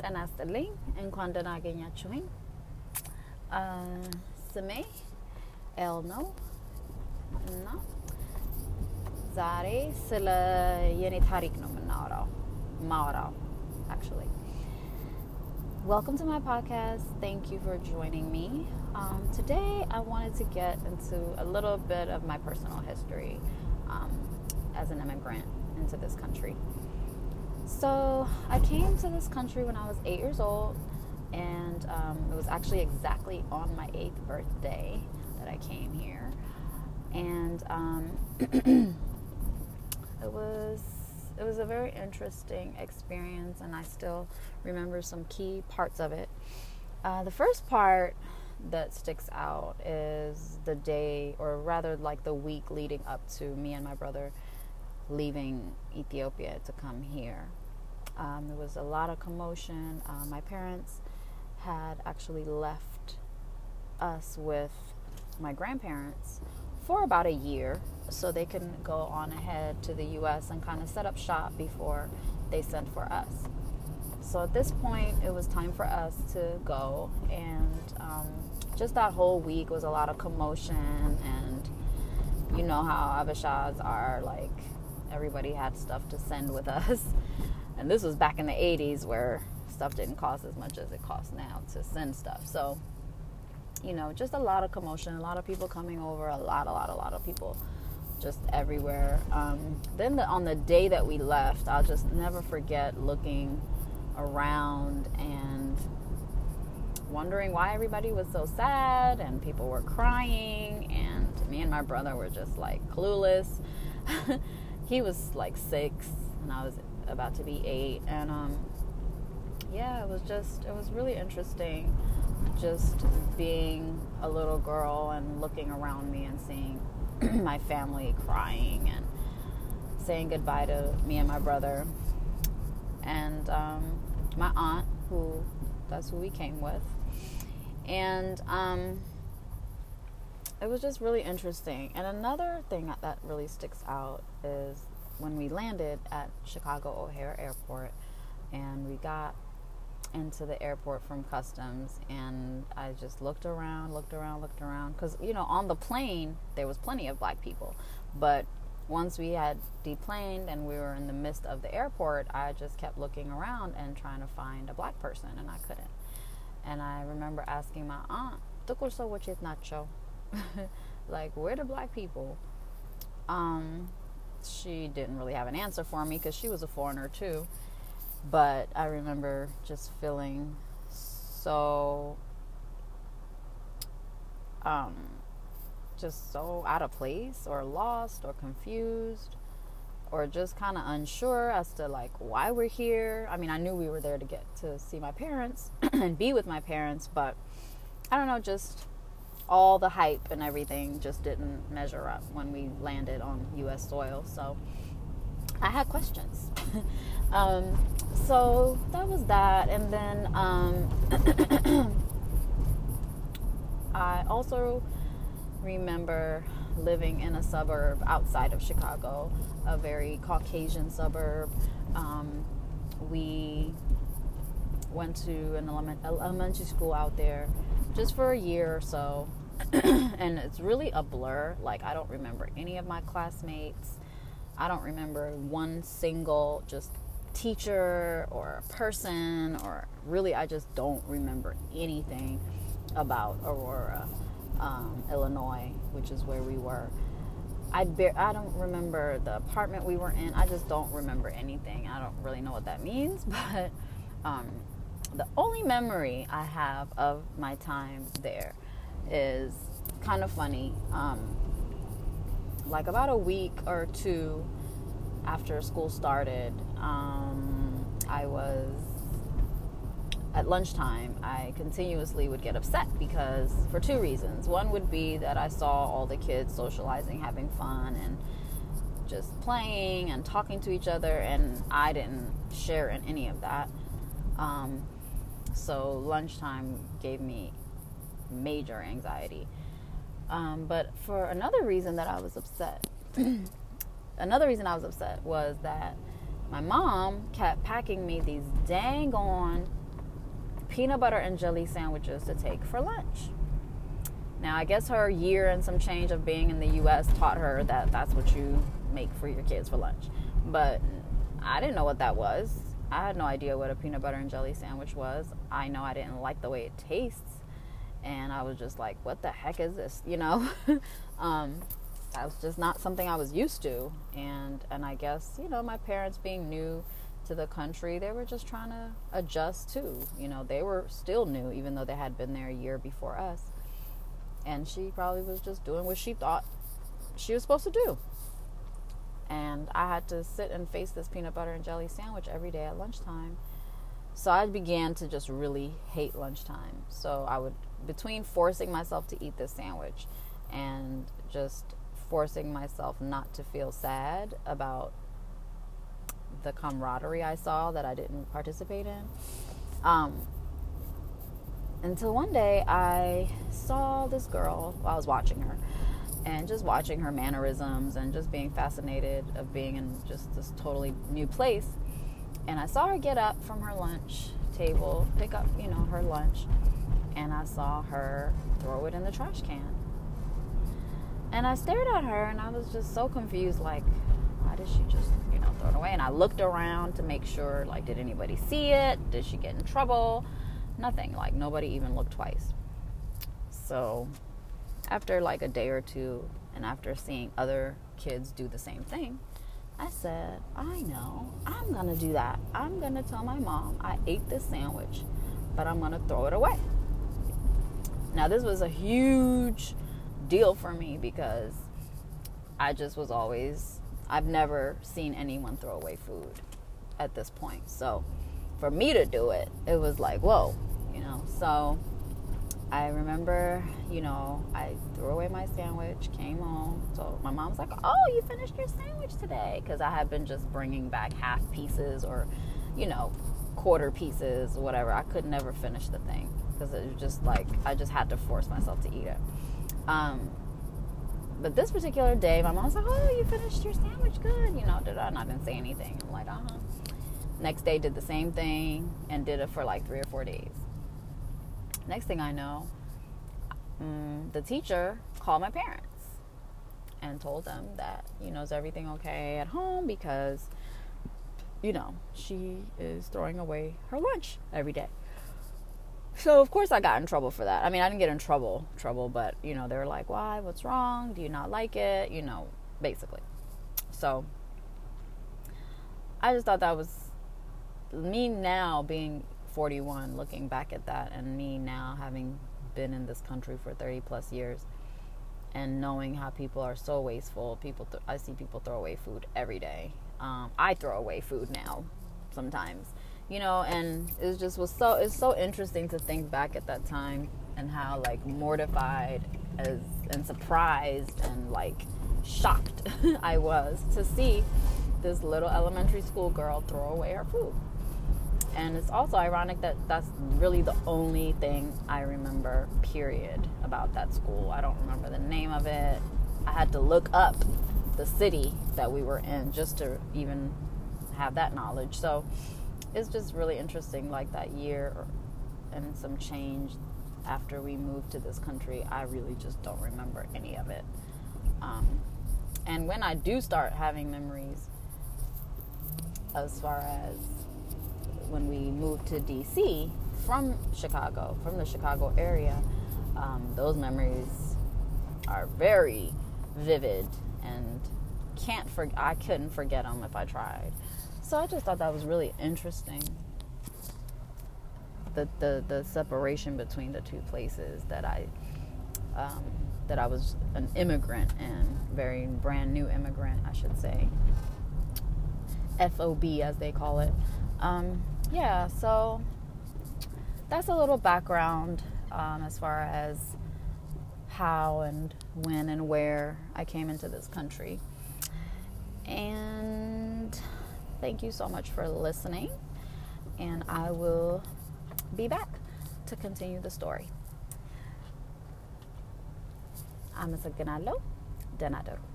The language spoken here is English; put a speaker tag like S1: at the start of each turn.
S1: ጤና ይስጥልኝ። እንኳን ደህና አገኛችሁኝ። ስሜ ኤል ነው እና ዛሬ ስለ የኔ ታሪክ ነው የምናወራው ማወራው actually. Welcome to my podcast. Thank you for joining me. Um, today, I wanted to get into a little bit of my personal history um, as an immigrant into this country. So, I came to this country when I was eight years old, and um, it was actually exactly on my eighth birthday that I came here. And um, it was it was a very interesting experience, and I still remember some key parts of it. Uh, the first part that sticks out is the day, or rather, like the week leading up to me and my brother leaving Ethiopia to come here. Um, there was a lot of commotion. Uh, my parents had actually left us with my grandparents for about a year so they can go on ahead to the US and kind of set up shop before they sent for us. So at this point, it was time for us to go, and um, just that whole week was a lot of commotion. And you know how Habeshas are like, everybody had stuff to send with us. And this was back in the 80s where stuff didn't cost as much as it costs now to send stuff. So, you know, just a lot of commotion, a lot of people coming over, a lot, a lot, a lot of people just everywhere. Um, then the, on the day that we left, I'll just never forget looking around and wondering why everybody was so sad and people were crying and me and my brother were just like clueless. he was like six and I was about to be eight and um, yeah, it was just it was really interesting just being a little girl and looking around me and seeing my family crying and saying goodbye to me and my brother. And um, my aunt who that's who we came with. And um, it was just really interesting. And another thing that really sticks out is when we landed at chicago o'hare airport and we got into the airport from customs and I just looked around, looked around, looked around cuz you know on the plane there was plenty of black people. But once we had deplaned and we were in the midst of the airport I just kept looking around and trying to find a black person and I couldn't. And I remember asking my aunt "Tukurso wachit nacho like where the black people? Um she didn't really have an answer for me cuz she was a foreigner too but I remember just feeling so um, just so out of place or lost or confused or just kind of unsure as to like why we're here. I mean, I knew we were there to get to see my parents and be with my parents, but I don't know, just all the hype and everything just didn't measure up when we landed on US soil. So I had questions. um, so that was that. And then um, I also remember living in a suburb outside of Chicago, a very Caucasian suburb. Um, we went to an element, elementary school out there just for a year or so. and it's really a blur. Like, I don't remember any of my classmates. I don't remember one single just teacher or person or really I just don't remember anything about Aurora, um, Illinois, which is where we were. I be- I don't remember the apartment we were in. I just don't remember anything. I don't really know what that means, but um, the only memory I have of my time there is kind of funny. Um, like about a week or two after school started, um, I was at lunchtime. I continuously would get upset because for two reasons. One would be that I saw all the kids socializing, having fun, and just playing and talking to each other, and I didn't share in any of that. Um, so lunchtime gave me major anxiety. Um, but for another reason that I was upset, another reason I was upset was that my mom kept packing me these dang on peanut butter and jelly sandwiches to take for lunch. Now, I guess her year and some change of being in the US taught her that that's what you make for your kids for lunch. But I didn't know what that was. I had no idea what a peanut butter and jelly sandwich was. I know I didn't like the way it tastes. And I was just like, what the heck is this? You know? um, that was just not something I was used to. And, and I guess, you know, my parents being new to the country, they were just trying to adjust too. You know, they were still new, even though they had been there a year before us. And she probably was just doing what she thought she was supposed to do. And I had to sit and face this peanut butter and jelly sandwich every day at lunchtime. So I began to just really hate lunchtime. So I would, between forcing myself to eat this sandwich and just forcing myself not to feel sad about the camaraderie I saw that I didn't participate in. Um, until one day I saw this girl while I was watching her and just watching her mannerisms and just being fascinated of being in just this totally new place. And I saw her get up from her lunch table, pick up, you know, her lunch, and I saw her throw it in the trash can. And I stared at her and I was just so confused like why did she just, you know, throw it away? And I looked around to make sure like did anybody see it? Did she get in trouble? Nothing. Like nobody even looked twice. So after like a day or two, and after seeing other kids do the same thing, I said, I know, I'm gonna do that. I'm gonna tell my mom I ate this sandwich, but I'm gonna throw it away. Now, this was a huge deal for me because I just was always, I've never seen anyone throw away food at this point. So for me to do it, it was like, whoa, you know. So I remember, you know, I threw away my sandwich, came home. So my mom was like, "Oh, you finished your sandwich today?" Because I had been just bringing back half pieces or, you know, quarter pieces, whatever. I could never finish the thing because it was just like I just had to force myself to eat it. Um, but this particular day, my mom was like, "Oh, you finished your sandwich? Good." You know, did I? Didn't say anything. I'm like, "Uh huh." Next day, did the same thing and did it for like three or four days. Next thing I know, um, the teacher called my parents and told them that, you know, is everything okay at home because, you know, she is throwing away her lunch every day. So of course I got in trouble for that. I mean, I didn't get in trouble, trouble, but you know, they were like, "Why? What's wrong? Do you not like it?" You know, basically. So I just thought that was me now being 41 looking back at that and me now having been in this country for 30 plus years and knowing how people are so wasteful people th- i see people throw away food every day. Um, i throw away food now sometimes you know and it just was so it's so interesting to think back at that time and how like mortified as and surprised and like shocked i was to see this little elementary school girl throw away her food and it's also ironic that that's really the only thing I remember, period, about that school. I don't remember the name of it. I had to look up the city that we were in just to even have that knowledge. So it's just really interesting, like that year and some change after we moved to this country. I really just don't remember any of it. Um, and when I do start having memories, as far as when we moved to DC from Chicago, from the Chicago area, um, those memories are very vivid and can't for I couldn't forget them if I tried. So I just thought that was really interesting. The the the separation between the two places that I um, that I was an immigrant and very brand new immigrant, I should say. FOB as they call it. Um, yeah, so that's a little background um, as far as how and when and where I came into this country. And thank you so much for listening. And I will be back to continue the story. I'm Ganalo Denador.